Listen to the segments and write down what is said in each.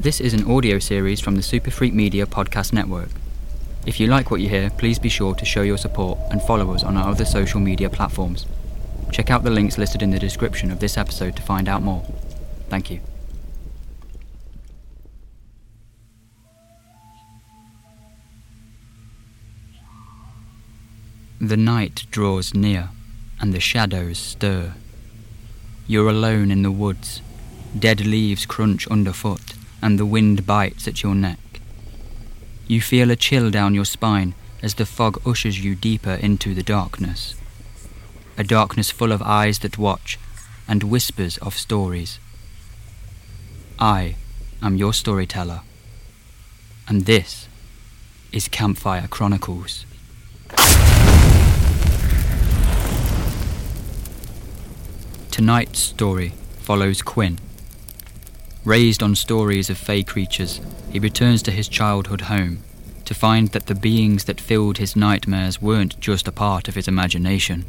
This is an audio series from the Superfreak Media Podcast Network. If you like what you hear, please be sure to show your support and follow us on our other social media platforms. Check out the links listed in the description of this episode to find out more. Thank you. The night draws near, and the shadows stir. You're alone in the woods. Dead leaves crunch underfoot, and the wind bites at your neck. You feel a chill down your spine as the fog ushers you deeper into the darkness. A darkness full of eyes that watch and whispers of stories. I am your storyteller, and this is Campfire Chronicles. Tonight's story follows Quinn. Raised on stories of fey creatures, he returns to his childhood home to find that the beings that filled his nightmares weren't just a part of his imagination.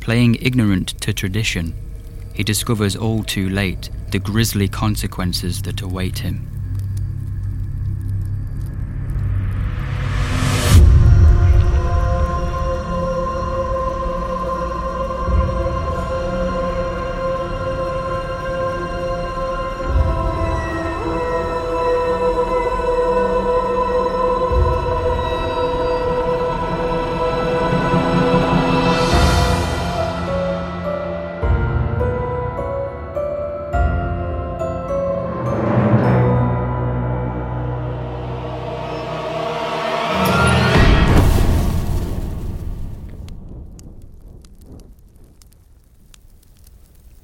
Playing ignorant to tradition, he discovers all too late the grisly consequences that await him.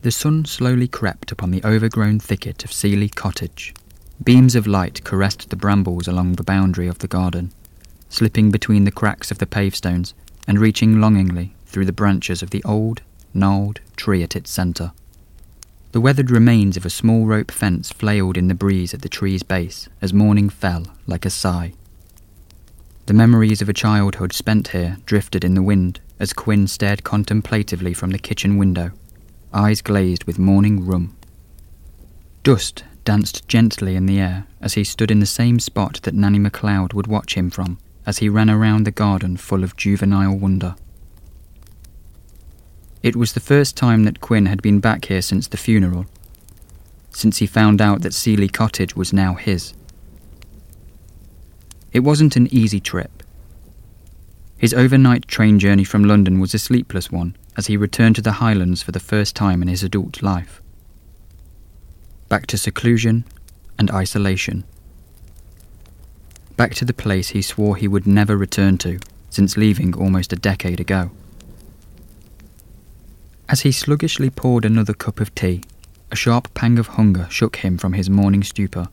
The sun slowly crept upon the overgrown thicket of Seeley Cottage. Beams of light caressed the brambles along the boundary of the garden, slipping between the cracks of the pavestones and reaching longingly through the branches of the old, gnarled tree at its centre. The weathered remains of a small rope fence flailed in the breeze at the tree's base as morning fell like a sigh. The memories of a childhood spent here drifted in the wind as Quinn stared contemplatively from the kitchen window eyes glazed with morning rum. Dust danced gently in the air as he stood in the same spot that Nanny MacLeod would watch him from as he ran around the garden full of juvenile wonder. It was the first time that Quinn had been back here since the funeral, since he found out that Seeley Cottage was now his. It wasn't an easy trip. His overnight train journey from London was a sleepless one, as he returned to the Highlands for the first time in his adult life. Back to seclusion and isolation. Back to the place he swore he would never return to since leaving almost a decade ago. As he sluggishly poured another cup of tea, a sharp pang of hunger shook him from his morning stupor,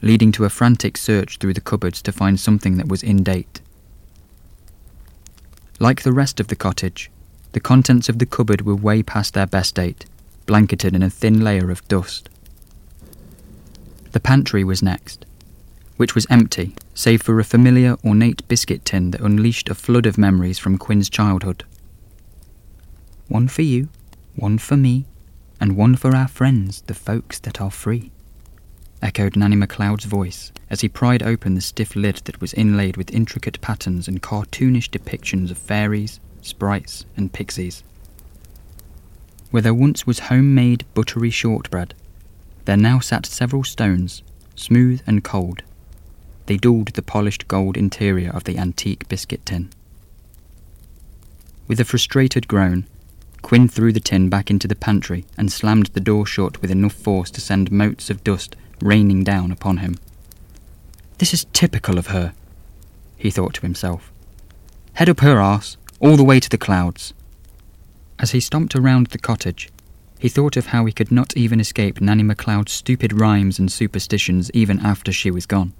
leading to a frantic search through the cupboards to find something that was in date. Like the rest of the cottage, the contents of the cupboard were way past their best date, blanketed in a thin layer of dust. The pantry was next, which was empty, save for a familiar ornate biscuit tin that unleashed a flood of memories from Quinn's childhood. One for you, one for me, and one for our friends, the folks that are free, echoed Nanny MacLeod's voice as he pried open the stiff lid that was inlaid with intricate patterns and cartoonish depictions of fairies, sprites, and pixies. Where there once was homemade buttery shortbread, there now sat several stones, smooth and cold. They dulled the polished gold interior of the antique biscuit tin. With a frustrated groan, Quinn threw the tin back into the pantry and slammed the door shut with enough force to send motes of dust raining down upon him. This is typical of her, he thought to himself. Head up her arse, all the way to the clouds. As he stomped around the cottage, he thought of how he could not even escape Nanny MacLeod's stupid rhymes and superstitions even after she was gone.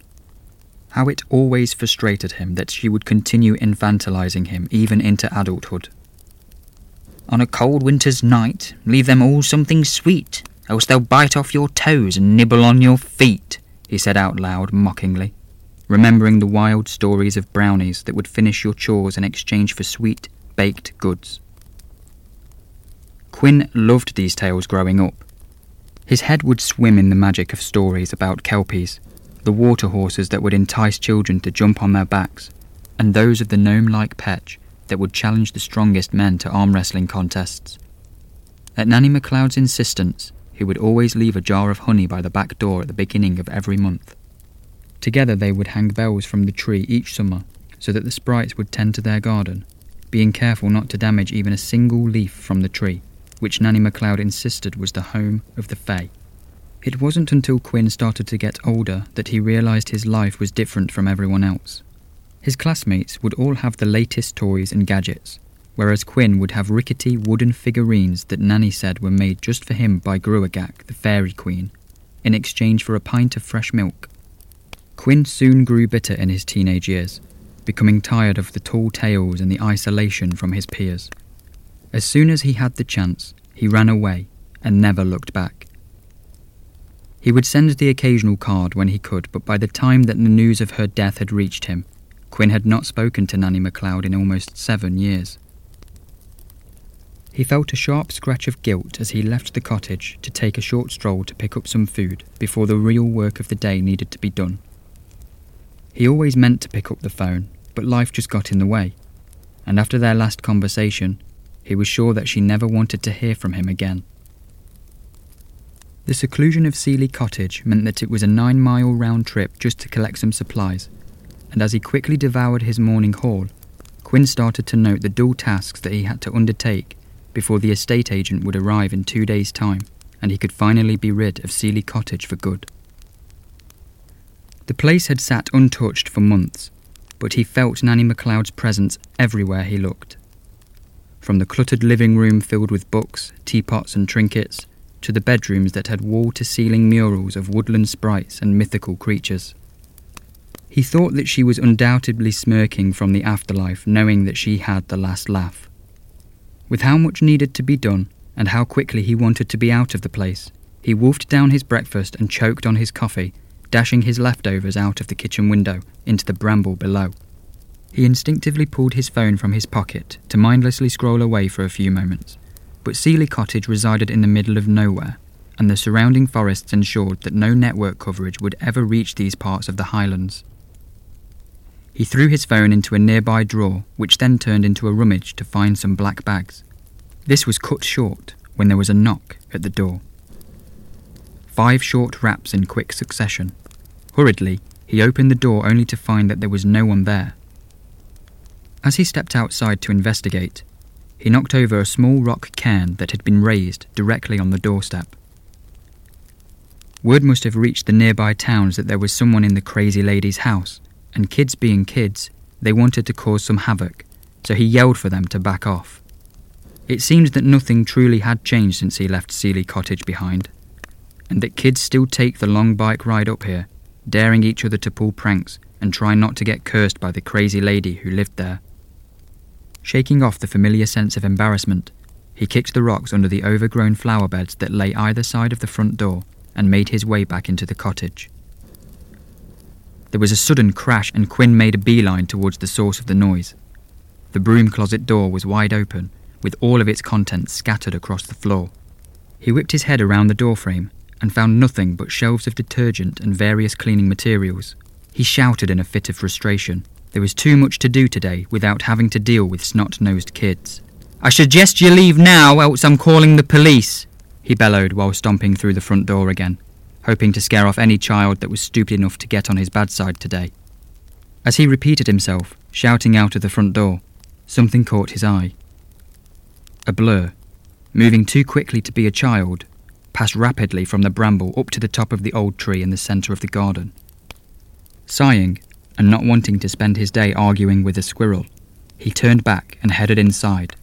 How it always frustrated him that she would continue infantilizing him even into adulthood. On a cold winter's night, leave them all something sweet, else they'll bite off your toes and nibble on your feet, he said out loud mockingly remembering the wild stories of brownies that would finish your chores in exchange for sweet, baked goods. Quinn loved these tales growing up. His head would swim in the magic of stories about kelpies, the water horses that would entice children to jump on their backs, and those of the gnome like Petch that would challenge the strongest men to arm wrestling contests. At Nanny MacLeod's insistence, he would always leave a jar of honey by the back door at the beginning of every month. Together they would hang bells from the tree each summer so that the sprites would tend to their garden, being careful not to damage even a single leaf from the tree, which Nanny MacLeod insisted was the home of the Fae. It wasn't until Quinn started to get older that he realised his life was different from everyone else. His classmates would all have the latest toys and gadgets, whereas Quinn would have rickety wooden figurines that Nanny said were made just for him by Gruagach, the fairy queen, in exchange for a pint of fresh milk. Quinn soon grew bitter in his teenage years, becoming tired of the tall tales and the isolation from his peers. As soon as he had the chance, he ran away and never looked back. He would send the occasional card when he could, but by the time that the news of her death had reached him, Quinn had not spoken to Nanny MacLeod in almost seven years. He felt a sharp scratch of guilt as he left the cottage to take a short stroll to pick up some food before the real work of the day needed to be done. He always meant to pick up the phone, but life just got in the way, and after their last conversation, he was sure that she never wanted to hear from him again. The seclusion of Seeley Cottage meant that it was a nine mile round trip just to collect some supplies, and as he quickly devoured his morning haul, Quinn started to note the dual tasks that he had to undertake before the estate agent would arrive in two days' time and he could finally be rid of Seeley Cottage for good. The place had sat untouched for months, but he felt Nanny MacLeod's presence everywhere he looked. From the cluttered living room filled with books, teapots, and trinkets, to the bedrooms that had wall to ceiling murals of woodland sprites and mythical creatures. He thought that she was undoubtedly smirking from the afterlife, knowing that she had the last laugh. With how much needed to be done, and how quickly he wanted to be out of the place, he wolfed down his breakfast and choked on his coffee, dashing his leftovers out of the kitchen window into the bramble below. He instinctively pulled his phone from his pocket to mindlessly scroll away for a few moments, but Seeley Cottage resided in the middle of nowhere, and the surrounding forests ensured that no network coverage would ever reach these parts of the highlands. He threw his phone into a nearby drawer, which then turned into a rummage to find some black bags. This was cut short when there was a knock at the door. Five short raps in quick succession. Hurriedly, he opened the door only to find that there was no one there. As he stepped outside to investigate, he knocked over a small rock cairn that had been raised directly on the doorstep. Word must have reached the nearby towns that there was someone in the crazy lady's house, and kids being kids, they wanted to cause some havoc, so he yelled for them to back off. It seems that nothing truly had changed since he left Seeley Cottage behind, and that kids still take the long bike ride up here, daring each other to pull pranks and try not to get cursed by the crazy lady who lived there. Shaking off the familiar sense of embarrassment, he kicked the rocks under the overgrown flower beds that lay either side of the front door and made his way back into the cottage. There was a sudden crash, and Quinn made a beeline towards the source of the noise. The broom closet door was wide open, with all of its contents scattered across the floor. He whipped his head around the doorframe and found nothing but shelves of detergent and various cleaning materials. He shouted in a fit of frustration. There was too much to do today without having to deal with snot nosed kids. I suggest you leave now, else I'm calling the police, he bellowed while stomping through the front door again hoping to scare off any child that was stupid enough to get on his bad side today. As he repeated himself, shouting out of the front door, something caught his eye. A blur, moving too quickly to be a child, passed rapidly from the bramble up to the top of the old tree in the centre of the garden. Sighing, and not wanting to spend his day arguing with a squirrel, he turned back and headed inside,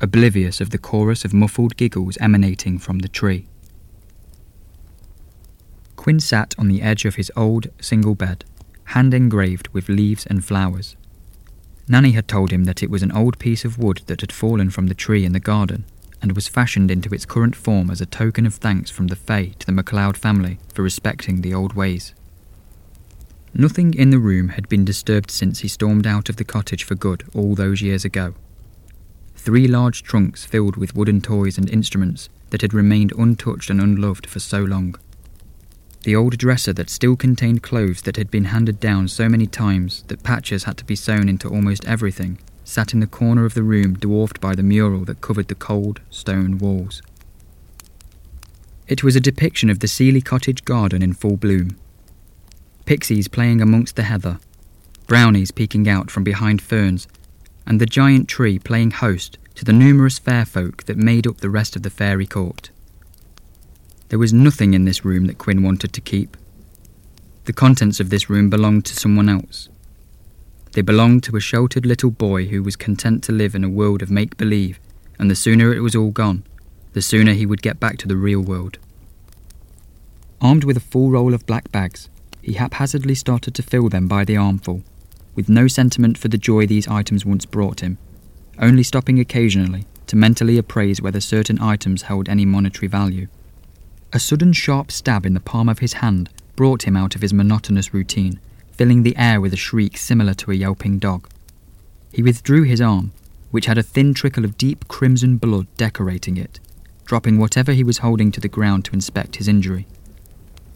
oblivious of the chorus of muffled giggles emanating from the tree. Quinn sat on the edge of his old, single bed, hand engraved with leaves and flowers. Nanny had told him that it was an old piece of wood that had fallen from the tree in the garden and was fashioned into its current form as a token of thanks from the Fae to the MacLeod family for respecting the old ways. Nothing in the room had been disturbed since he stormed out of the cottage for good all those years ago. Three large trunks filled with wooden toys and instruments that had remained untouched and unloved for so long. The old dresser that still contained clothes that had been handed down so many times that patches had to be sewn into almost everything sat in the corner of the room dwarfed by the mural that covered the cold stone walls. It was a depiction of the Seeley Cottage garden in full bloom. Pixies playing amongst the heather, brownies peeking out from behind ferns, and the giant tree playing host to the numerous fair folk that made up the rest of the fairy court. There was nothing in this room that Quinn wanted to keep. The contents of this room belonged to someone else. They belonged to a sheltered little boy who was content to live in a world of make believe, and the sooner it was all gone, the sooner he would get back to the real world. Armed with a full roll of black bags, he haphazardly started to fill them by the armful, with no sentiment for the joy these items once brought him, only stopping occasionally to mentally appraise whether certain items held any monetary value. A sudden sharp stab in the palm of his hand brought him out of his monotonous routine filling the air with a shriek similar to a yelping dog. He withdrew his arm, which had a thin trickle of deep crimson blood decorating it, dropping whatever he was holding to the ground to inspect his injury.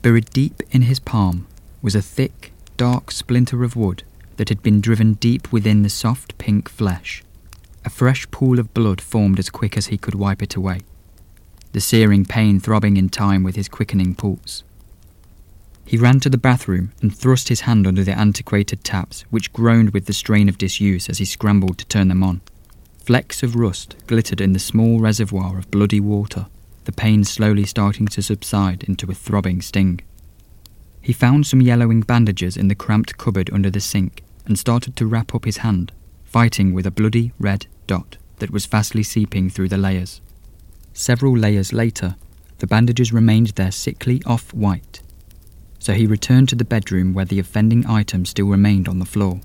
Buried deep in his palm was a thick, dark splinter of wood that had been driven deep within the soft pink flesh. A fresh pool of blood formed as quick as he could wipe it away, the searing pain throbbing in time with his quickening pulse. He ran to the bathroom and thrust his hand under the antiquated taps, which groaned with the strain of disuse as he scrambled to turn them on. Flecks of rust glittered in the small reservoir of bloody water, the pain slowly starting to subside into a throbbing sting. He found some yellowing bandages in the cramped cupboard under the sink and started to wrap up his hand, fighting with a bloody red dot that was fastly seeping through the layers. Several layers later, the bandages remained there sickly off white, so he returned to the bedroom where the offending item still remained on the floor.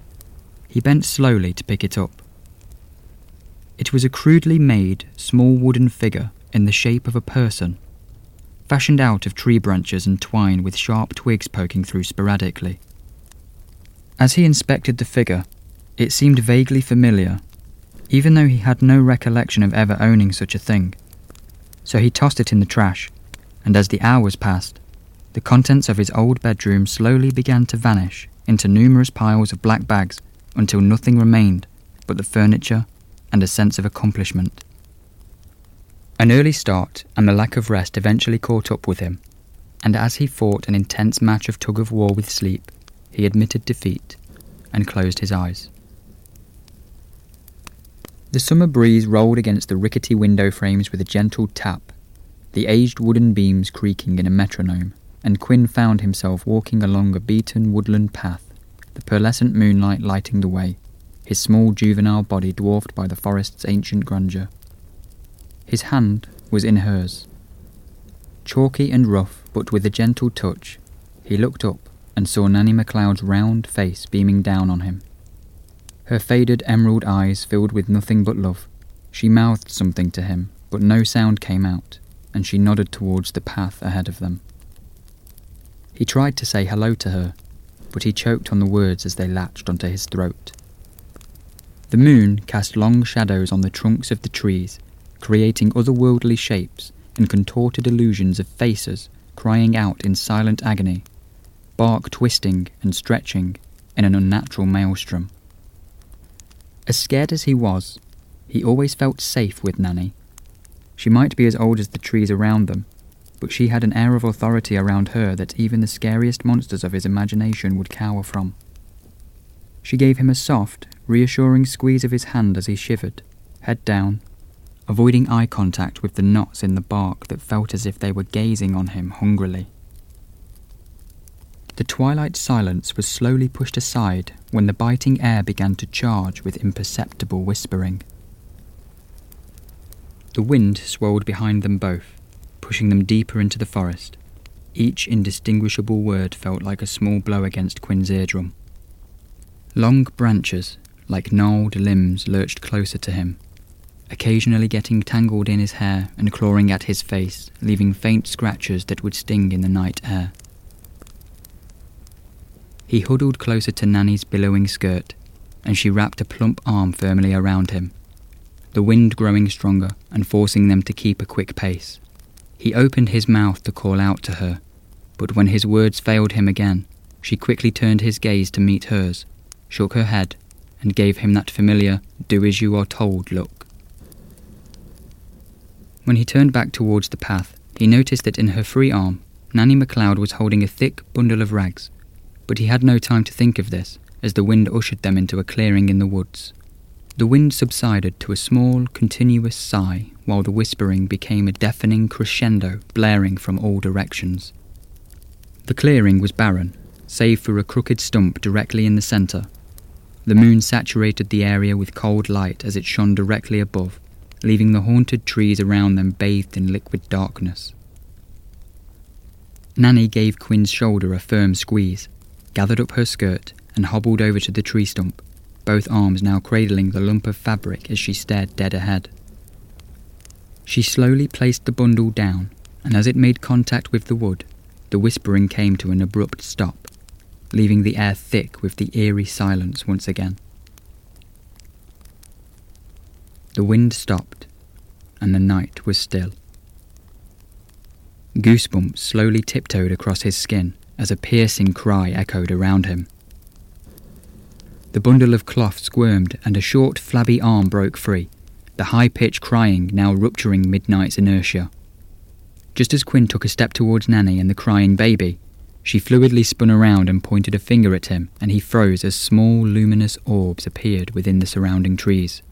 He bent slowly to pick it up. It was a crudely made, small wooden figure in the shape of a person, fashioned out of tree branches and twine with sharp twigs poking through sporadically. As he inspected the figure, it seemed vaguely familiar, even though he had no recollection of ever owning such a thing. So he tossed it in the trash, and as the hours passed, the contents of his old bedroom slowly began to vanish into numerous piles of black bags until nothing remained but the furniture and a sense of accomplishment. An early start and the lack of rest eventually caught up with him, and as he fought an intense match of tug of war with sleep, he admitted defeat and closed his eyes. The summer breeze rolled against the rickety window frames with a gentle tap, the aged wooden beams creaking in a metronome and Quinn found himself walking along a beaten woodland path, the pearlescent moonlight lighting the way, his small juvenile body dwarfed by the forest's ancient grandeur. His hand was in hers. Chalky and rough, but with a gentle touch, he looked up and saw Nanny MacLeod's round face beaming down on him. Her faded emerald eyes filled with nothing but love. She mouthed something to him, but no sound came out, and she nodded towards the path ahead of them. He tried to say hello to her, but he choked on the words as they latched onto his throat. The moon cast long shadows on the trunks of the trees, creating otherworldly shapes and contorted illusions of faces crying out in silent agony, bark twisting and stretching in an unnatural maelstrom. As scared as he was, he always felt safe with Nanny. She might be as old as the trees around them, but she had an air of authority around her that even the scariest monsters of his imagination would cower from. She gave him a soft, reassuring squeeze of his hand as he shivered, head down, avoiding eye contact with the knots in the bark that felt as if they were gazing on him hungrily. The twilight silence was slowly pushed aside when the biting air began to charge with imperceptible whispering. The wind swirled behind them both, pushing them deeper into the forest. Each indistinguishable word felt like a small blow against Quinn's eardrum. Long branches, like gnarled limbs, lurched closer to him, occasionally getting tangled in his hair and clawing at his face, leaving faint scratches that would sting in the night air. He huddled closer to Nanny's billowing skirt, and she wrapped a plump arm firmly around him, the wind growing stronger and forcing them to keep a quick pace. He opened his mouth to call out to her, but when his words failed him again, she quickly turned his gaze to meet hers, shook her head, and gave him that familiar do as you are told look. When he turned back towards the path, he noticed that in her free arm, Nanny MacLeod was holding a thick bundle of rags, but he had no time to think of this, as the wind ushered them into a clearing in the woods. The wind subsided to a small, continuous sigh, while the whispering became a deafening crescendo blaring from all directions. The clearing was barren, save for a crooked stump directly in the centre. The moon saturated the area with cold light as it shone directly above, leaving the haunted trees around them bathed in liquid darkness. Nanny gave Quinn's shoulder a firm squeeze, gathered up her skirt, and hobbled over to the tree stump, both arms now cradling the lump of fabric as she stared dead ahead. She slowly placed the bundle down, and as it made contact with the wood, the whispering came to an abrupt stop, leaving the air thick with the eerie silence once again. The wind stopped, and the night was still. Goosebumps slowly tiptoed across his skin as a piercing cry echoed around him. The bundle of cloth squirmed and a short, flabby arm broke free, the high pitched crying now rupturing midnight's inertia. Just as Quinn took a step towards Nanny and the crying baby, she fluidly spun around and pointed a finger at him, and he froze as small, luminous orbs appeared within the surrounding trees.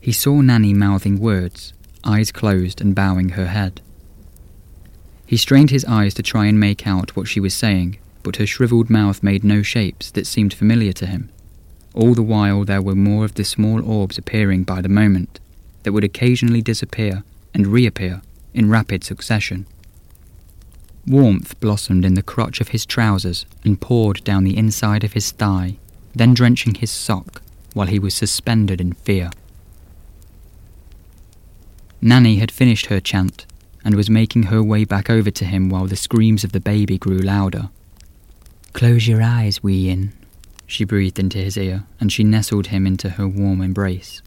He saw Nanny mouthing words, eyes closed and bowing her head. He strained his eyes to try and make out what she was saying, but her shriveled mouth made no shapes that seemed familiar to him. All the while, there were more of the small orbs appearing by the moment that would occasionally disappear and reappear in rapid succession. Warmth blossomed in the crotch of his trousers and poured down the inside of his thigh, then drenching his sock while he was suspended in fear. Nanny had finished her chant and was making her way back over to him while the screams of the baby grew louder. Close your eyes, Wee-in, she breathed into his ear, and she nestled him into her warm embrace.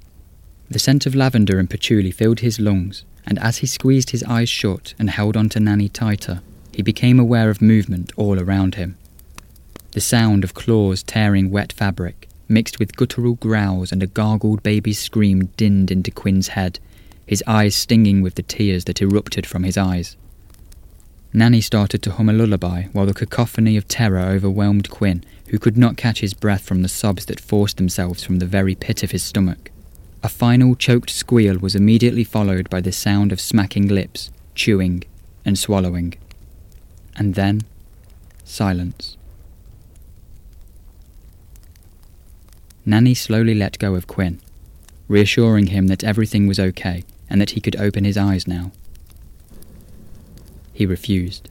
The scent of lavender and patchouli filled his lungs, and as he squeezed his eyes shut and held on to Nanny tighter, he became aware of movement all around him. The sound of claws tearing wet fabric, mixed with guttural growls and a gargled baby's scream, dinned into Quinn's head his eyes stinging with the tears that erupted from his eyes. Nanny started to hum a lullaby while the cacophony of terror overwhelmed Quinn, who could not catch his breath from the sobs that forced themselves from the very pit of his stomach. A final choked squeal was immediately followed by the sound of smacking lips, chewing, and swallowing. And then, silence. Nanny slowly let go of Quinn, reassuring him that everything was okay and that he could open his eyes now. He refused.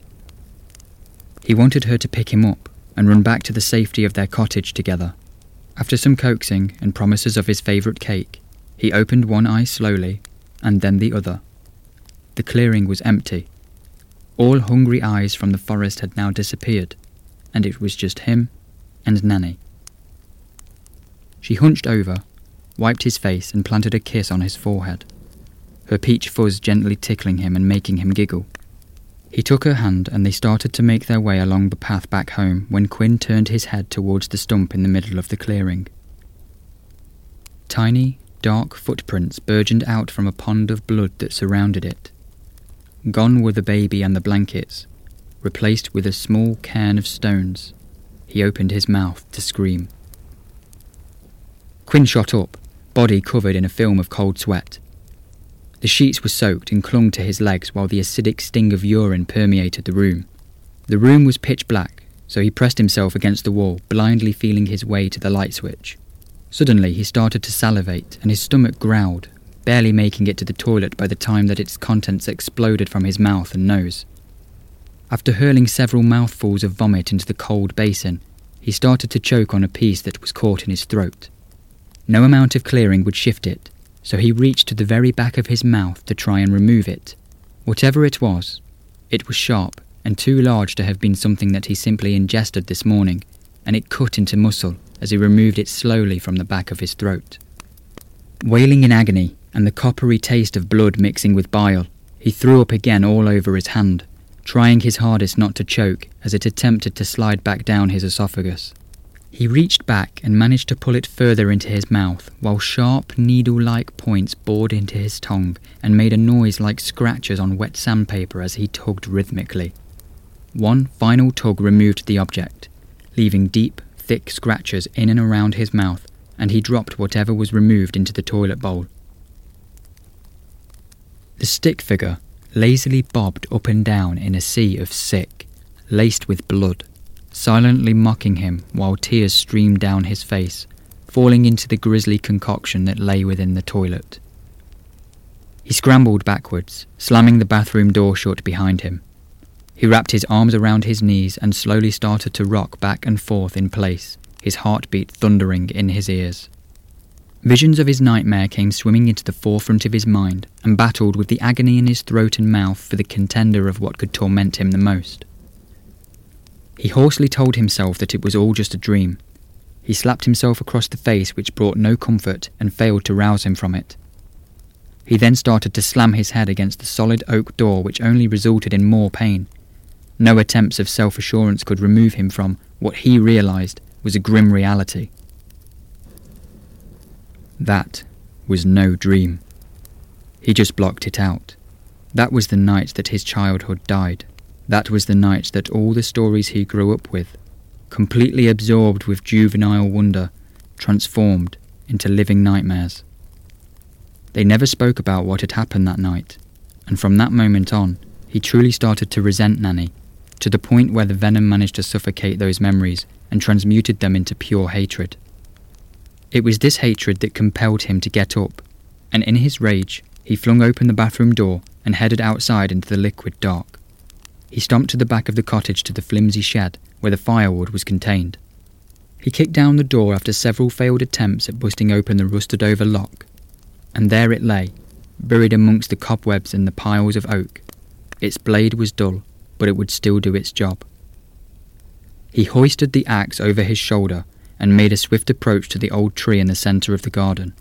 He wanted her to pick him up and run back to the safety of their cottage together. After some coaxing and promises of his favourite cake, he opened one eye slowly and then the other. The clearing was empty. All hungry eyes from the forest had now disappeared, and it was just him and Nanny. She hunched over, wiped his face, and planted a kiss on his forehead her peach fuzz gently tickling him and making him giggle. He took her hand and they started to make their way along the path back home when Quinn turned his head towards the stump in the middle of the clearing. Tiny, dark footprints burgeoned out from a pond of blood that surrounded it. Gone were the baby and the blankets, replaced with a small cairn of stones. He opened his mouth to scream. Quinn shot up, body covered in a film of cold sweat. The sheets were soaked and clung to his legs while the acidic sting of urine permeated the room. The room was pitch black, so he pressed himself against the wall, blindly feeling his way to the light switch. Suddenly, he started to salivate, and his stomach growled, barely making it to the toilet by the time that its contents exploded from his mouth and nose. After hurling several mouthfuls of vomit into the cold basin, he started to choke on a piece that was caught in his throat. No amount of clearing would shift it, so he reached to the very back of his mouth to try and remove it. Whatever it was, it was sharp and too large to have been something that he simply ingested this morning, and it cut into muscle as he removed it slowly from the back of his throat. Wailing in agony and the coppery taste of blood mixing with bile, he threw up again all over his hand, trying his hardest not to choke as it attempted to slide back down his esophagus. He reached back and managed to pull it further into his mouth, while sharp, needle like points bored into his tongue and made a noise like scratches on wet sandpaper as he tugged rhythmically. One final tug removed the object, leaving deep, thick scratches in and around his mouth, and he dropped whatever was removed into the toilet bowl. The stick figure lazily bobbed up and down in a sea of sick, laced with blood silently mocking him while tears streamed down his face, falling into the grisly concoction that lay within the toilet. He scrambled backwards, slamming the bathroom door shut behind him. He wrapped his arms around his knees and slowly started to rock back and forth in place, his heartbeat thundering in his ears. Visions of his nightmare came swimming into the forefront of his mind and battled with the agony in his throat and mouth for the contender of what could torment him the most. He hoarsely told himself that it was all just a dream. He slapped himself across the face, which brought no comfort and failed to rouse him from it. He then started to slam his head against the solid oak door, which only resulted in more pain. No attempts of self assurance could remove him from what he realized was a grim reality. That was no dream. He just blocked it out. That was the night that his childhood died. That was the night that all the stories he grew up with, completely absorbed with juvenile wonder, transformed into living nightmares. They never spoke about what had happened that night, and from that moment on, he truly started to resent Nanny, to the point where the venom managed to suffocate those memories and transmuted them into pure hatred. It was this hatred that compelled him to get up, and in his rage, he flung open the bathroom door and headed outside into the liquid dark. He stomped to the back of the cottage to the flimsy shed where the firewood was contained. He kicked down the door after several failed attempts at busting open the rusted over lock, and there it lay, buried amongst the cobwebs and the piles of oak. Its blade was dull, but it would still do its job. He hoisted the axe over his shoulder and made a swift approach to the old tree in the centre of the garden.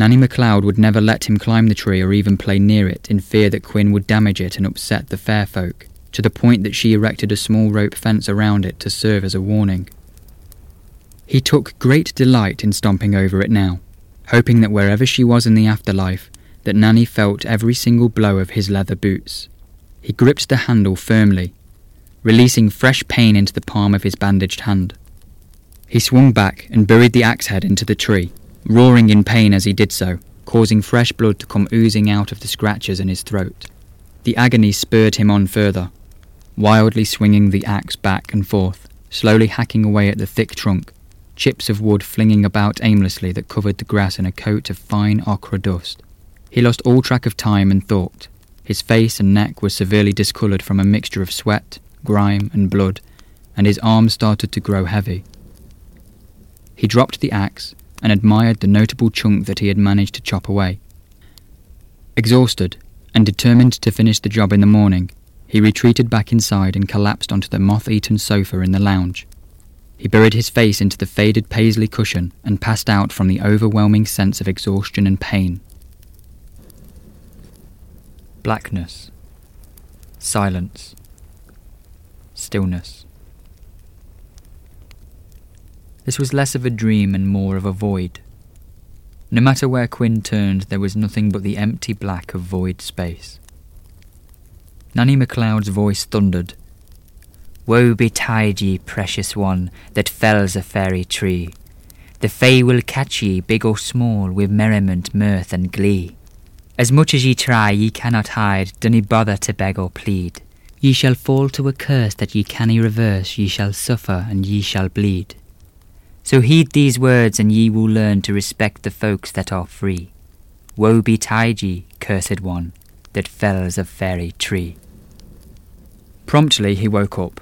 Nanny MacLeod would never let him climb the tree or even play near it in fear that Quinn would damage it and upset the fair folk, to the point that she erected a small rope fence around it to serve as a warning. He took great delight in stomping over it now, hoping that wherever she was in the afterlife, that Nanny felt every single blow of his leather boots. He gripped the handle firmly, releasing fresh pain into the palm of his bandaged hand. He swung back and buried the axe head into the tree, roaring in pain as he did so, causing fresh blood to come oozing out of the scratches in his throat. The agony spurred him on further, wildly swinging the axe back and forth, slowly hacking away at the thick trunk, chips of wood flinging about aimlessly that covered the grass in a coat of fine ochre dust. He lost all track of time and thought. His face and neck were severely discoloured from a mixture of sweat, grime, and blood, and his arms started to grow heavy. He dropped the axe and admired the notable chunk that he had managed to chop away. Exhausted, and determined to finish the job in the morning, he retreated back inside and collapsed onto the moth eaten sofa in the lounge. He buried his face into the faded paisley cushion and passed out from the overwhelming sense of exhaustion and pain. Blackness. Silence. Stillness. This was less of a dream and more of a void. No matter where Quinn turned, there was nothing but the empty black of void space. Nanny MacLeod's voice thundered. Woe betide ye, precious one, that fells a fairy tree. The Fae will catch ye, big or small, with merriment, mirth, and glee. As much as ye try, ye cannot hide, dunny bother to beg or plead. Ye shall fall to a curse that ye canny reverse, ye shall suffer, and ye shall bleed. So heed these words, and ye will learn to respect the folks that are free. Woe betide ye, cursed one, that fells a fairy tree. Promptly he woke up.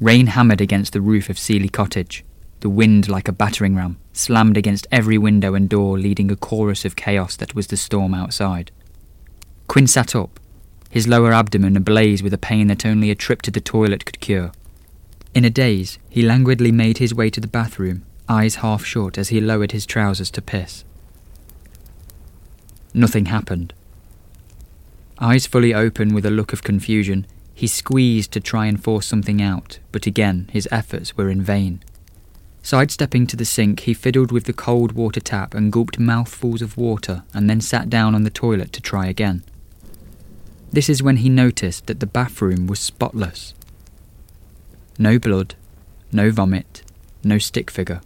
Rain hammered against the roof of Seeley Cottage. The wind, like a battering ram, slammed against every window and door, leading a chorus of chaos that was the storm outside. Quinn sat up, his lower abdomen ablaze with a pain that only a trip to the toilet could cure. In a daze, he languidly made his way to the bathroom, eyes half shut as he lowered his trousers to piss. Nothing happened. Eyes fully open with a look of confusion, he squeezed to try and force something out, but again his efforts were in vain. Sidestepping to the sink, he fiddled with the cold water tap and gulped mouthfuls of water and then sat down on the toilet to try again. This is when he noticed that the bathroom was spotless. No blood, no vomit, no stick figure.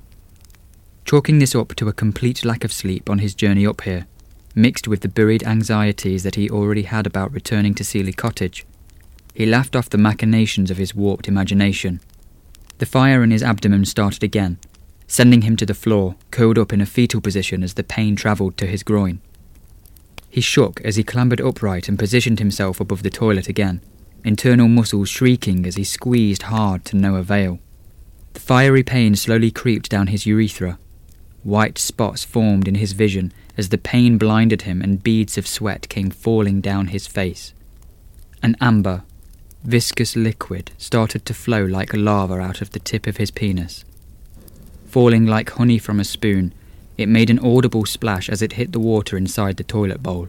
Chalking this up to a complete lack of sleep on his journey up here, mixed with the buried anxieties that he already had about returning to Seeley Cottage, he laughed off the machinations of his warped imagination the fire in his abdomen started again, sending him to the floor, curled up in a fetal position as the pain travelled to his groin. He shook as he clambered upright and positioned himself above the toilet again, internal muscles shrieking as he squeezed hard to no avail. The fiery pain slowly creeped down his urethra. White spots formed in his vision as the pain blinded him and beads of sweat came falling down his face. An amber, Viscous liquid started to flow like lava out of the tip of his penis. Falling like honey from a spoon, it made an audible splash as it hit the water inside the toilet bowl.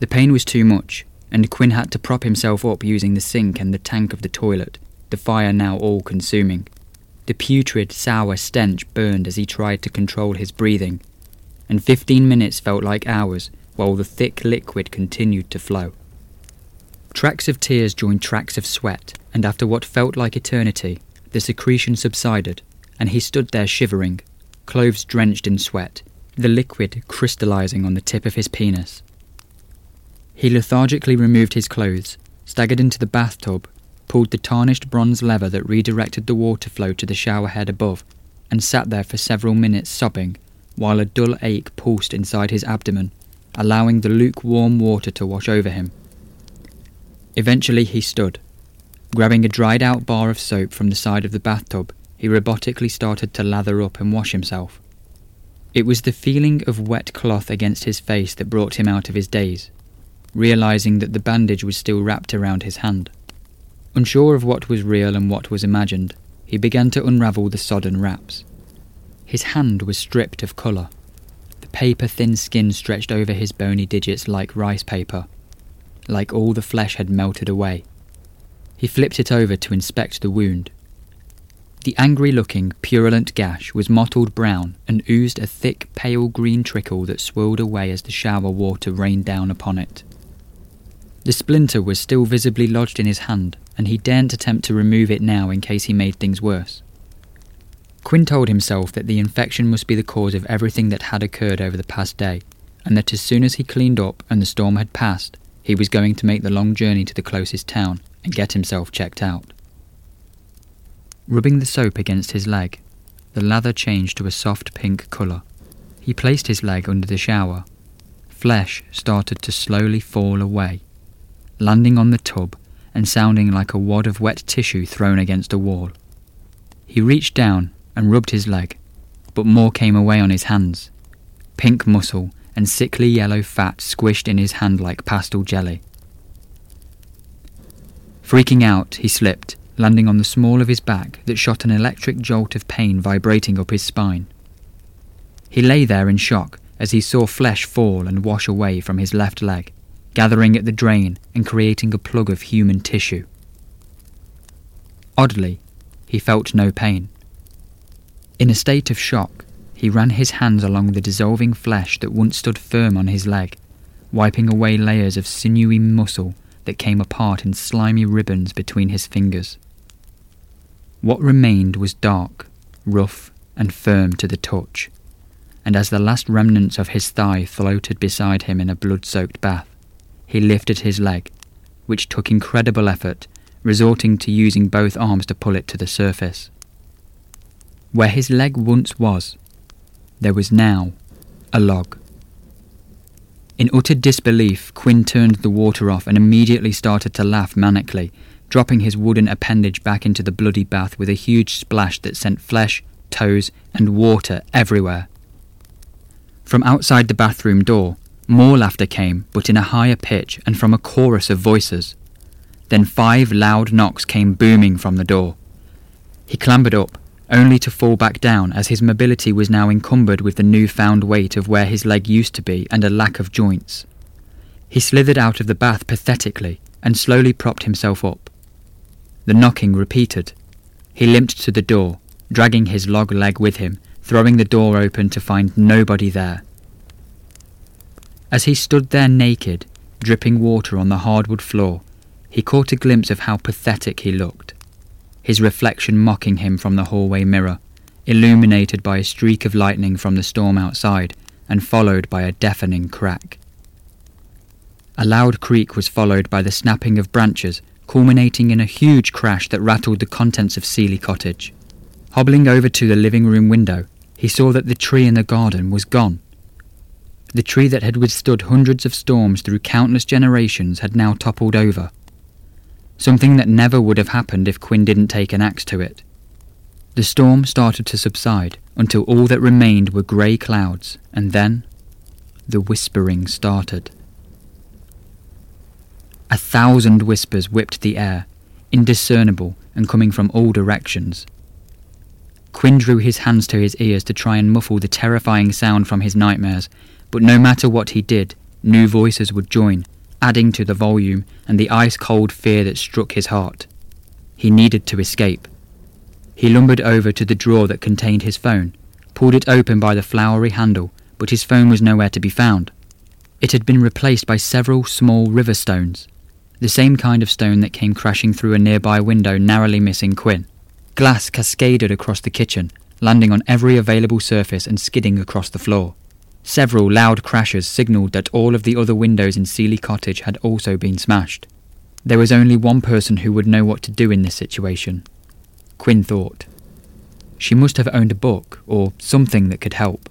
The pain was too much, and Quinn had to prop himself up using the sink and the tank of the toilet, the fire now all consuming. The putrid, sour stench burned as he tried to control his breathing, and fifteen minutes felt like hours while the thick liquid continued to flow. Tracks of tears joined tracks of sweat, and after what felt like eternity, the secretion subsided, and he stood there shivering, clothes drenched in sweat, the liquid crystallizing on the tip of his penis. He lethargically removed his clothes, staggered into the bathtub, pulled the tarnished bronze lever that redirected the water flow to the shower head above, and sat there for several minutes sobbing, while a dull ache pulsed inside his abdomen, allowing the lukewarm water to wash over him. Eventually he stood. Grabbing a dried out bar of soap from the side of the bathtub, he robotically started to lather up and wash himself. It was the feeling of wet cloth against his face that brought him out of his daze, realizing that the bandage was still wrapped around his hand. Unsure of what was real and what was imagined, he began to unravel the sodden wraps. His hand was stripped of colour. The paper thin skin stretched over his bony digits like rice paper, like all the flesh had melted away. He flipped it over to inspect the wound. The angry looking, purulent gash was mottled brown and oozed a thick, pale green trickle that swirled away as the shower water rained down upon it. The splinter was still visibly lodged in his hand, and he daren't attempt to remove it now in case he made things worse. Quinn told himself that the infection must be the cause of everything that had occurred over the past day, and that as soon as he cleaned up and the storm had passed, he was going to make the long journey to the closest town and get himself checked out. Rubbing the soap against his leg, the lather changed to a soft pink colour. He placed his leg under the shower. Flesh started to slowly fall away, landing on the tub and sounding like a wad of wet tissue thrown against a wall. He reached down and rubbed his leg, but more came away on his hands. Pink muscle and sickly yellow fat squished in his hand like pastel jelly. Freaking out, he slipped, landing on the small of his back that shot an electric jolt of pain vibrating up his spine. He lay there in shock as he saw flesh fall and wash away from his left leg, gathering at the drain and creating a plug of human tissue. Oddly, he felt no pain. In a state of shock, he ran his hands along the dissolving flesh that once stood firm on his leg, wiping away layers of sinewy muscle that came apart in slimy ribbons between his fingers. What remained was dark, rough, and firm to the touch, and as the last remnants of his thigh floated beside him in a blood soaked bath, he lifted his leg, which took incredible effort, resorting to using both arms to pull it to the surface. Where his leg once was, there was now a log. In utter disbelief, Quinn turned the water off and immediately started to laugh manically, dropping his wooden appendage back into the bloody bath with a huge splash that sent flesh, toes, and water everywhere. From outside the bathroom door, more laughter came, but in a higher pitch and from a chorus of voices. Then five loud knocks came booming from the door. He clambered up, only to fall back down as his mobility was now encumbered with the newfound weight of where his leg used to be and a lack of joints. He slithered out of the bath pathetically and slowly propped himself up. The knocking repeated. He limped to the door, dragging his log leg with him, throwing the door open to find nobody there. As he stood there naked, dripping water on the hardwood floor, he caught a glimpse of how pathetic he looked, his reflection mocking him from the hallway mirror, illuminated by a streak of lightning from the storm outside and followed by a deafening crack. A loud creak was followed by the snapping of branches, culminating in a huge crash that rattled the contents of Seeley Cottage. Hobbling over to the living room window, he saw that the tree in the garden was gone. The tree that had withstood hundreds of storms through countless generations had now toppled over. Something that never would have happened if Quinn didn't take an axe to it. The storm started to subside until all that remained were grey clouds, and then the whispering started. A thousand whispers whipped the air, indiscernible and coming from all directions. Quinn drew his hands to his ears to try and muffle the terrifying sound from his nightmares, but no matter what he did, new voices would join, adding to the volume and the ice cold fear that struck his heart. He needed to escape. He lumbered over to the drawer that contained his phone, pulled it open by the flowery handle, but his phone was nowhere to be found. It had been replaced by several small river stones the same kind of stone that came crashing through a nearby window, narrowly missing Quinn. Glass cascaded across the kitchen, landing on every available surface and skidding across the floor. Several loud crashes signalled that all of the other windows in Seeley Cottage had also been smashed. There was only one person who would know what to do in this situation. Quinn thought. She must have owned a book, or something that could help.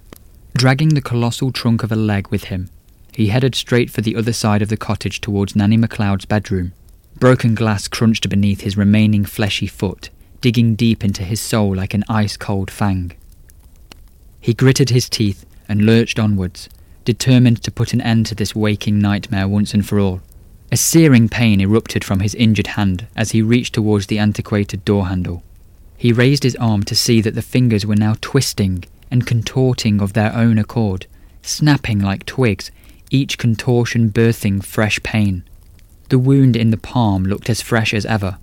Dragging the colossal trunk of a leg with him, he headed straight for the other side of the cottage towards Nanny MacLeod's bedroom. Broken glass crunched beneath his remaining fleshy foot, digging deep into his soul like an ice cold fang. He gritted his teeth and lurched onwards, determined to put an end to this waking nightmare once and for all. A searing pain erupted from his injured hand as he reached towards the antiquated door handle. He raised his arm to see that the fingers were now twisting and contorting of their own accord, snapping like twigs each contortion birthing fresh pain. The wound in the palm looked as fresh as ever,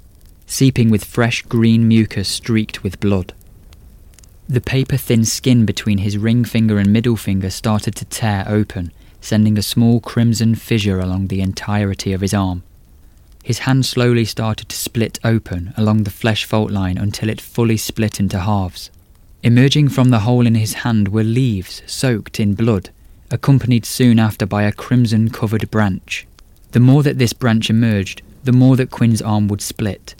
seeping with fresh green mucus streaked with blood. The paper thin skin between his ring finger and middle finger started to tear open, sending a small crimson fissure along the entirety of his arm. His hand slowly started to split open along the flesh fault line until it fully split into halves. Emerging from the hole in his hand were leaves soaked in blood accompanied soon after by a crimson covered branch. The more that this branch emerged, the more that Quinn's arm would split.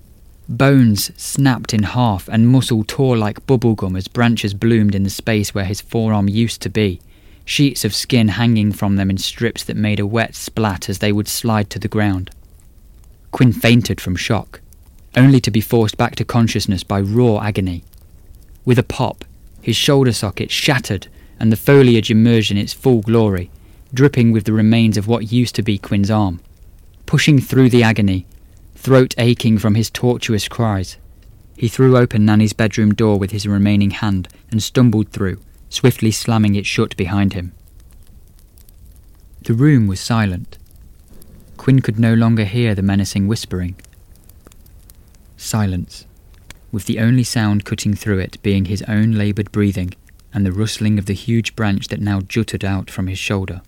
Bones snapped in half and muscle tore like bubblegum as branches bloomed in the space where his forearm used to be, sheets of skin hanging from them in strips that made a wet splat as they would slide to the ground. Quinn fainted from shock, only to be forced back to consciousness by raw agony. With a pop, his shoulder socket shattered and the foliage emerged in its full glory, dripping with the remains of what used to be Quinn's arm. Pushing through the agony, throat aching from his tortuous cries, he threw open Nanny's bedroom door with his remaining hand and stumbled through, swiftly slamming it shut behind him. The room was silent. Quinn could no longer hear the menacing whispering. Silence, with the only sound cutting through it being his own laboured breathing and the rustling of the huge branch that now jutted out from his shoulder.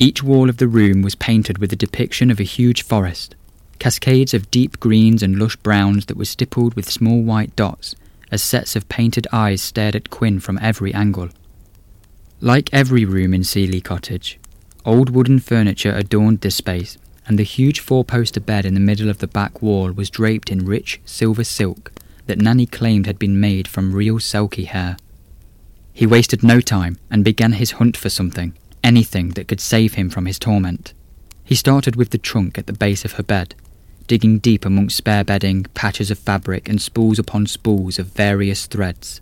Each wall of the room was painted with a depiction of a huge forest, cascades of deep greens and lush browns that were stippled with small white dots as sets of painted eyes stared at Quinn from every angle. Like every room in Seeley Cottage, old wooden furniture adorned this space, and the huge four poster bed in the middle of the back wall was draped in rich silver silk that Nanny claimed had been made from real Selkie hair. He wasted no time and began his hunt for something, anything that could save him from his torment. He started with the trunk at the base of her bed, digging deep amongst spare bedding, patches of fabric, and spools upon spools of various threads.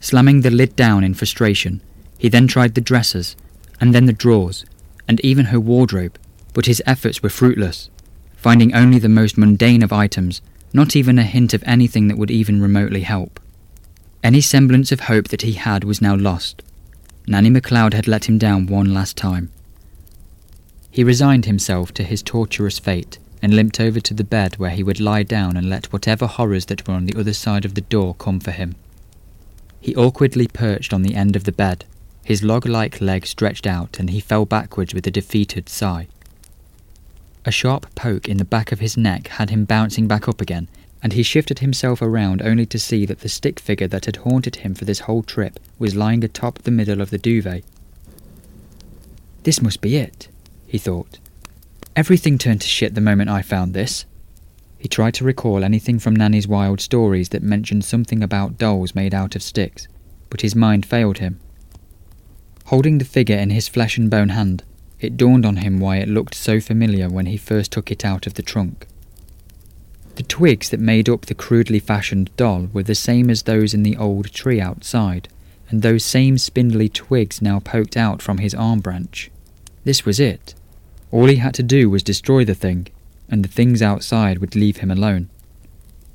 Slamming the lid down in frustration, he then tried the dressers, and then the drawers, and even her wardrobe, but his efforts were fruitless, finding only the most mundane of items, not even a hint of anything that would even remotely help. Any semblance of hope that he had was now lost. Nanny MacLeod had let him down one last time. He resigned himself to his torturous fate and limped over to the bed where he would lie down and let whatever horrors that were on the other side of the door come for him. He awkwardly perched on the end of the bed, his log like leg stretched out, and he fell backwards with a defeated sigh. A sharp poke in the back of his neck had him bouncing back up again, and he shifted himself around only to see that the stick figure that had haunted him for this whole trip was lying atop the middle of the duvet. This must be it he thought. Everything turned to shit the moment I found this. He tried to recall anything from Nanny's wild stories that mentioned something about dolls made out of sticks, but his mind failed him. Holding the figure in his flesh and bone hand, it dawned on him why it looked so familiar when he first took it out of the trunk. The twigs that made up the crudely fashioned doll were the same as those in the old tree outside, and those same spindly twigs now poked out from his arm branch. This was it. All he had to do was destroy the thing, and the things outside would leave him alone.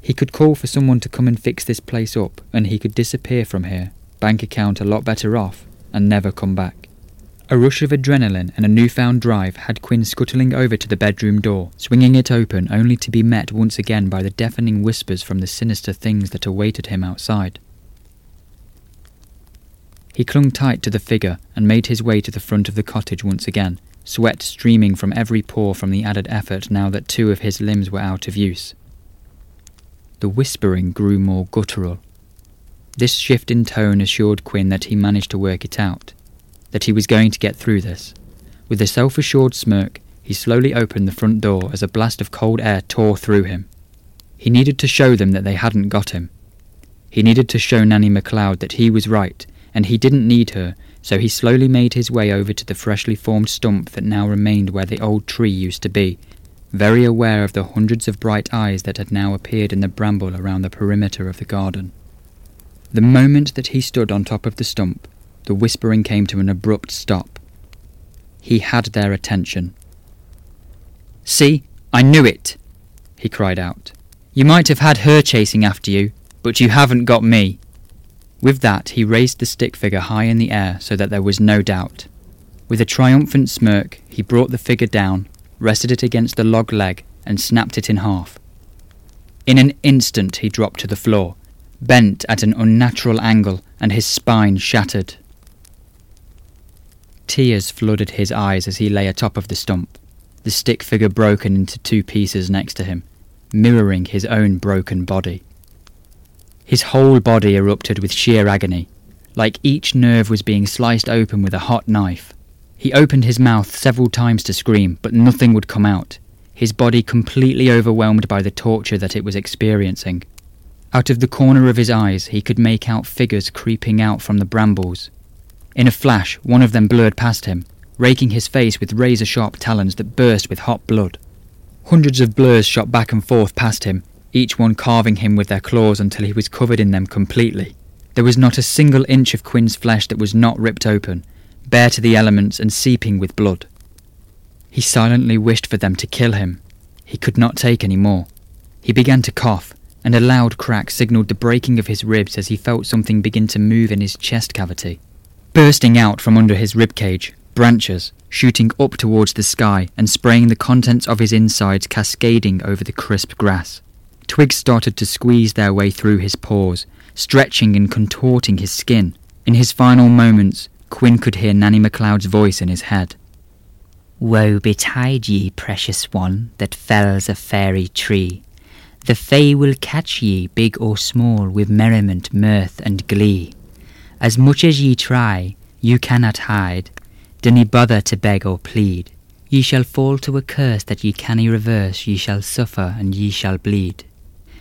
He could call for someone to come and fix this place up, and he could disappear from here, bank account a lot better off, and never come back. A rush of adrenaline and a newfound drive had Quinn scuttling over to the bedroom door, swinging it open only to be met once again by the deafening whispers from the sinister things that awaited him outside. He clung tight to the figure and made his way to the front of the cottage once again, sweat streaming from every pore from the added effort now that two of his limbs were out of use. The whispering grew more guttural. This shift in tone assured Quinn that he managed to work it out, that he was going to get through this. With a self assured smirk, he slowly opened the front door as a blast of cold air tore through him. He needed to show them that they hadn't got him. He needed to show Nanny MacLeod that he was right, and he didn't need her, so he slowly made his way over to the freshly formed stump that now remained where the old tree used to be, very aware of the hundreds of bright eyes that had now appeared in the bramble around the perimeter of the garden. The moment that he stood on top of the stump, the whispering came to an abrupt stop. He had their attention. See, I knew it, he cried out. You might have had her chasing after you, but you haven't got me. With that, he raised the stick figure high in the air so that there was no doubt. With a triumphant smirk, he brought the figure down, rested it against the log leg, and snapped it in half. In an instant, he dropped to the floor, bent at an unnatural angle, and his spine shattered. Tears flooded his eyes as he lay atop of the stump, the stick figure broken into two pieces next to him, mirroring his own broken body. His whole body erupted with sheer agony, like each nerve was being sliced open with a hot knife. He opened his mouth several times to scream, but nothing would come out, his body completely overwhelmed by the torture that it was experiencing. Out of the corner of his eyes, he could make out figures creeping out from the brambles. In a flash, one of them blurred past him, raking his face with razor sharp talons that burst with hot blood. Hundreds of blurs shot back and forth past him, each one carving him with their claws until he was covered in them completely. There was not a single inch of Quinn's flesh that was not ripped open, bare to the elements and seeping with blood. He silently wished for them to kill him. He could not take any more. He began to cough, and a loud crack signalled the breaking of his ribs as he felt something begin to move in his chest cavity. Bursting out from under his rib cage, branches, shooting up towards the sky and spraying the contents of his insides cascading over the crisp grass. Twigs started to squeeze their way through his pores, stretching and contorting his skin. In his final moments, Quinn could hear Nanny MacLeod's voice in his head. Woe betide ye, precious one, that fells a fairy tree. The Fae will catch ye, big or small, with merriment, mirth, and glee. As much as ye try, you cannot hide. Ye bother to beg or plead. Ye shall fall to a curse that ye canny reverse, ye shall suffer, and ye shall bleed.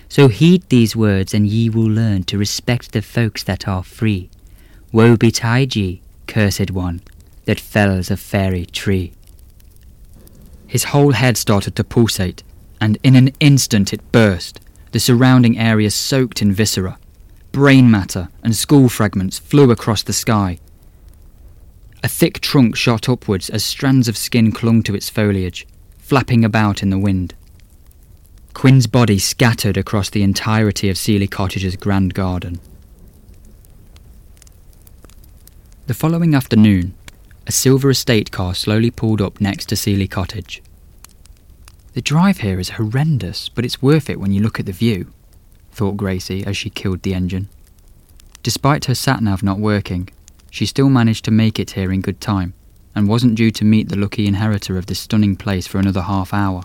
So heed these words, and ye will learn to respect the folks that are free. Woe betide ye, cursed one, that fells a fairy tree. His whole head started to pulsate, and in an instant it burst, the surrounding area soaked in viscera. Brain matter and skull fragments flew across the sky. A thick trunk shot upwards as strands of skin clung to its foliage, flapping about in the wind. Quinn's body scattered across the entirety of Seeley Cottage's grand garden. The following afternoon, a silver estate car slowly pulled up next to Seeley Cottage. The drive here is horrendous, but it's worth it when you look at the view, thought Gracie as she killed the engine. Despite her sat nav not working, she still managed to make it here in good time and wasn't due to meet the lucky inheritor of this stunning place for another half hour.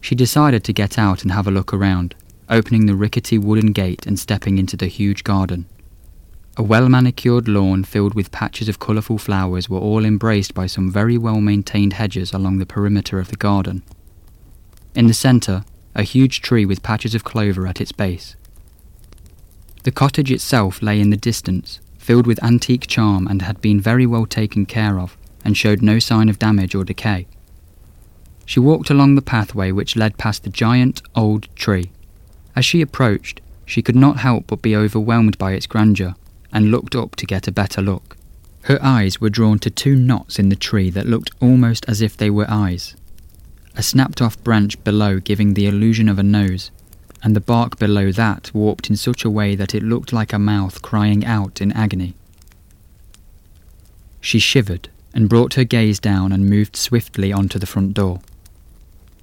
She decided to get out and have a look around, opening the rickety wooden gate and stepping into the huge garden. A well manicured lawn filled with patches of colourful flowers were all embraced by some very well maintained hedges along the perimeter of the garden. In the centre, a huge tree with patches of clover at its base. The cottage itself lay in the distance, filled with antique charm and had been very well taken care of, and showed no sign of damage or decay. She walked along the pathway which led past the giant, old tree. As she approached, she could not help but be overwhelmed by its grandeur and looked up to get a better look. Her eyes were drawn to two knots in the tree that looked almost as if they were eyes. A snapped off branch below giving the illusion of a nose, and the bark below that warped in such a way that it looked like a mouth crying out in agony. She shivered and brought her gaze down and moved swiftly onto the front door.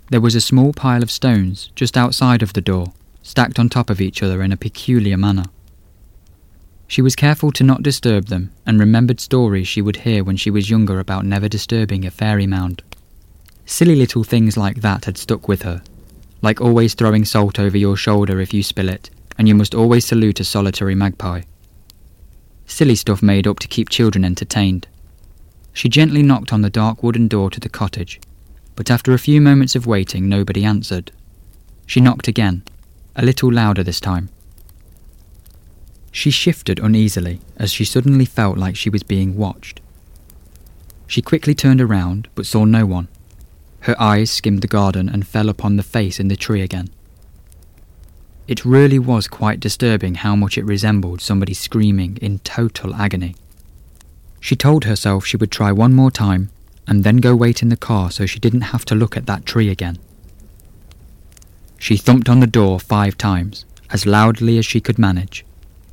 There was a small pile of stones just outside of the door, stacked on top of each other in a peculiar manner. She was careful to not disturb them and remembered stories she would hear when she was younger about never disturbing a fairy mound. Silly little things like that had stuck with her, like always throwing salt over your shoulder if you spill it, and you must always salute a solitary magpie. Silly stuff made up to keep children entertained. She gently knocked on the dark wooden door to the cottage, but after a few moments of waiting, nobody answered. She knocked again, a little louder this time. She shifted uneasily as she suddenly felt like she was being watched. She quickly turned around but saw no one. Her eyes skimmed the garden and fell upon the face in the tree again. It really was quite disturbing how much it resembled somebody screaming in total agony. She told herself she would try one more time and then go wait in the car so she didn't have to look at that tree again. She thumped on the door five times, as loudly as she could manage,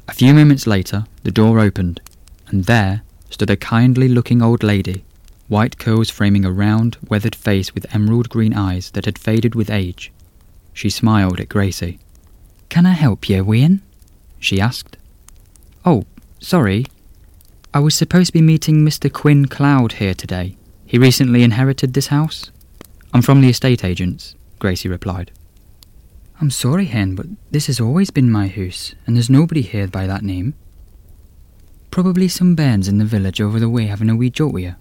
a few moments later, the door opened, and there stood a kindly looking old lady, white curls framing a round, weathered face with emerald green eyes that had faded with age. She smiled at Gracie. Can I help you, Wien? she asked. Oh, sorry. I was supposed to be meeting Mr. Quinn Cloud here today. He recently inherited this house. I'm from the estate agents, Gracie replied. I'm sorry, Hen, but this has always been my house, and there's nobody here by that name. Probably some bairns in the village over the way having a wee joke with you,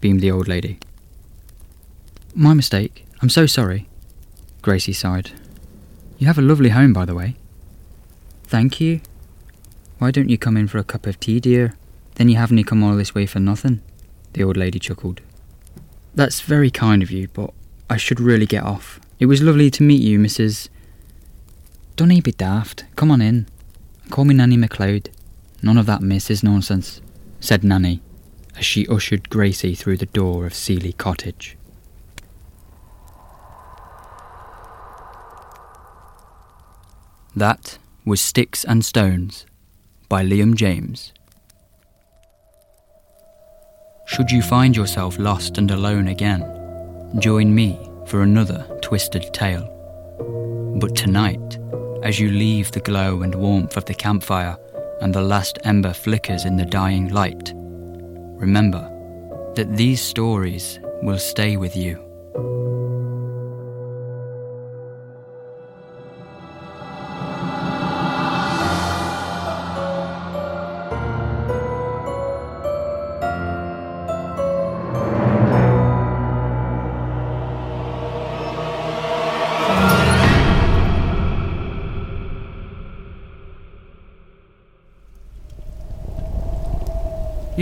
beamed the old lady. My mistake. I'm so sorry. Gracie sighed. You have a lovely home, by the way. Thank you. Why don't you come in for a cup of tea, dear? Then you haven't come all this way for nothing, the old lady chuckled. That's very kind of you, but I should really get off. It was lovely to meet you, Mrs. Don't be daft. Come on in. Call me Nanny MacLeod. None of that Mrs. nonsense, said Nanny, as she ushered Gracie through the door of Seeley Cottage. That was Sticks and Stones by Liam James. Should you find yourself lost and alone again, join me for another twisted tale. But tonight, as you leave the glow and warmth of the campfire and the last ember flickers in the dying light, remember that these stories will stay with you.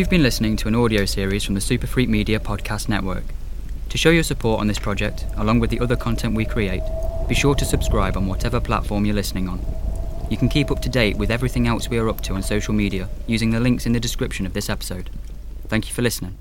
You've been listening to an audio series from the Super Freak Media Podcast Network. To show your support on this project, along with the other content we create, be sure to subscribe on whatever platform you're listening on. You can keep up to date with everything else we are up to on social media using the links in the description of this episode. Thank you for listening.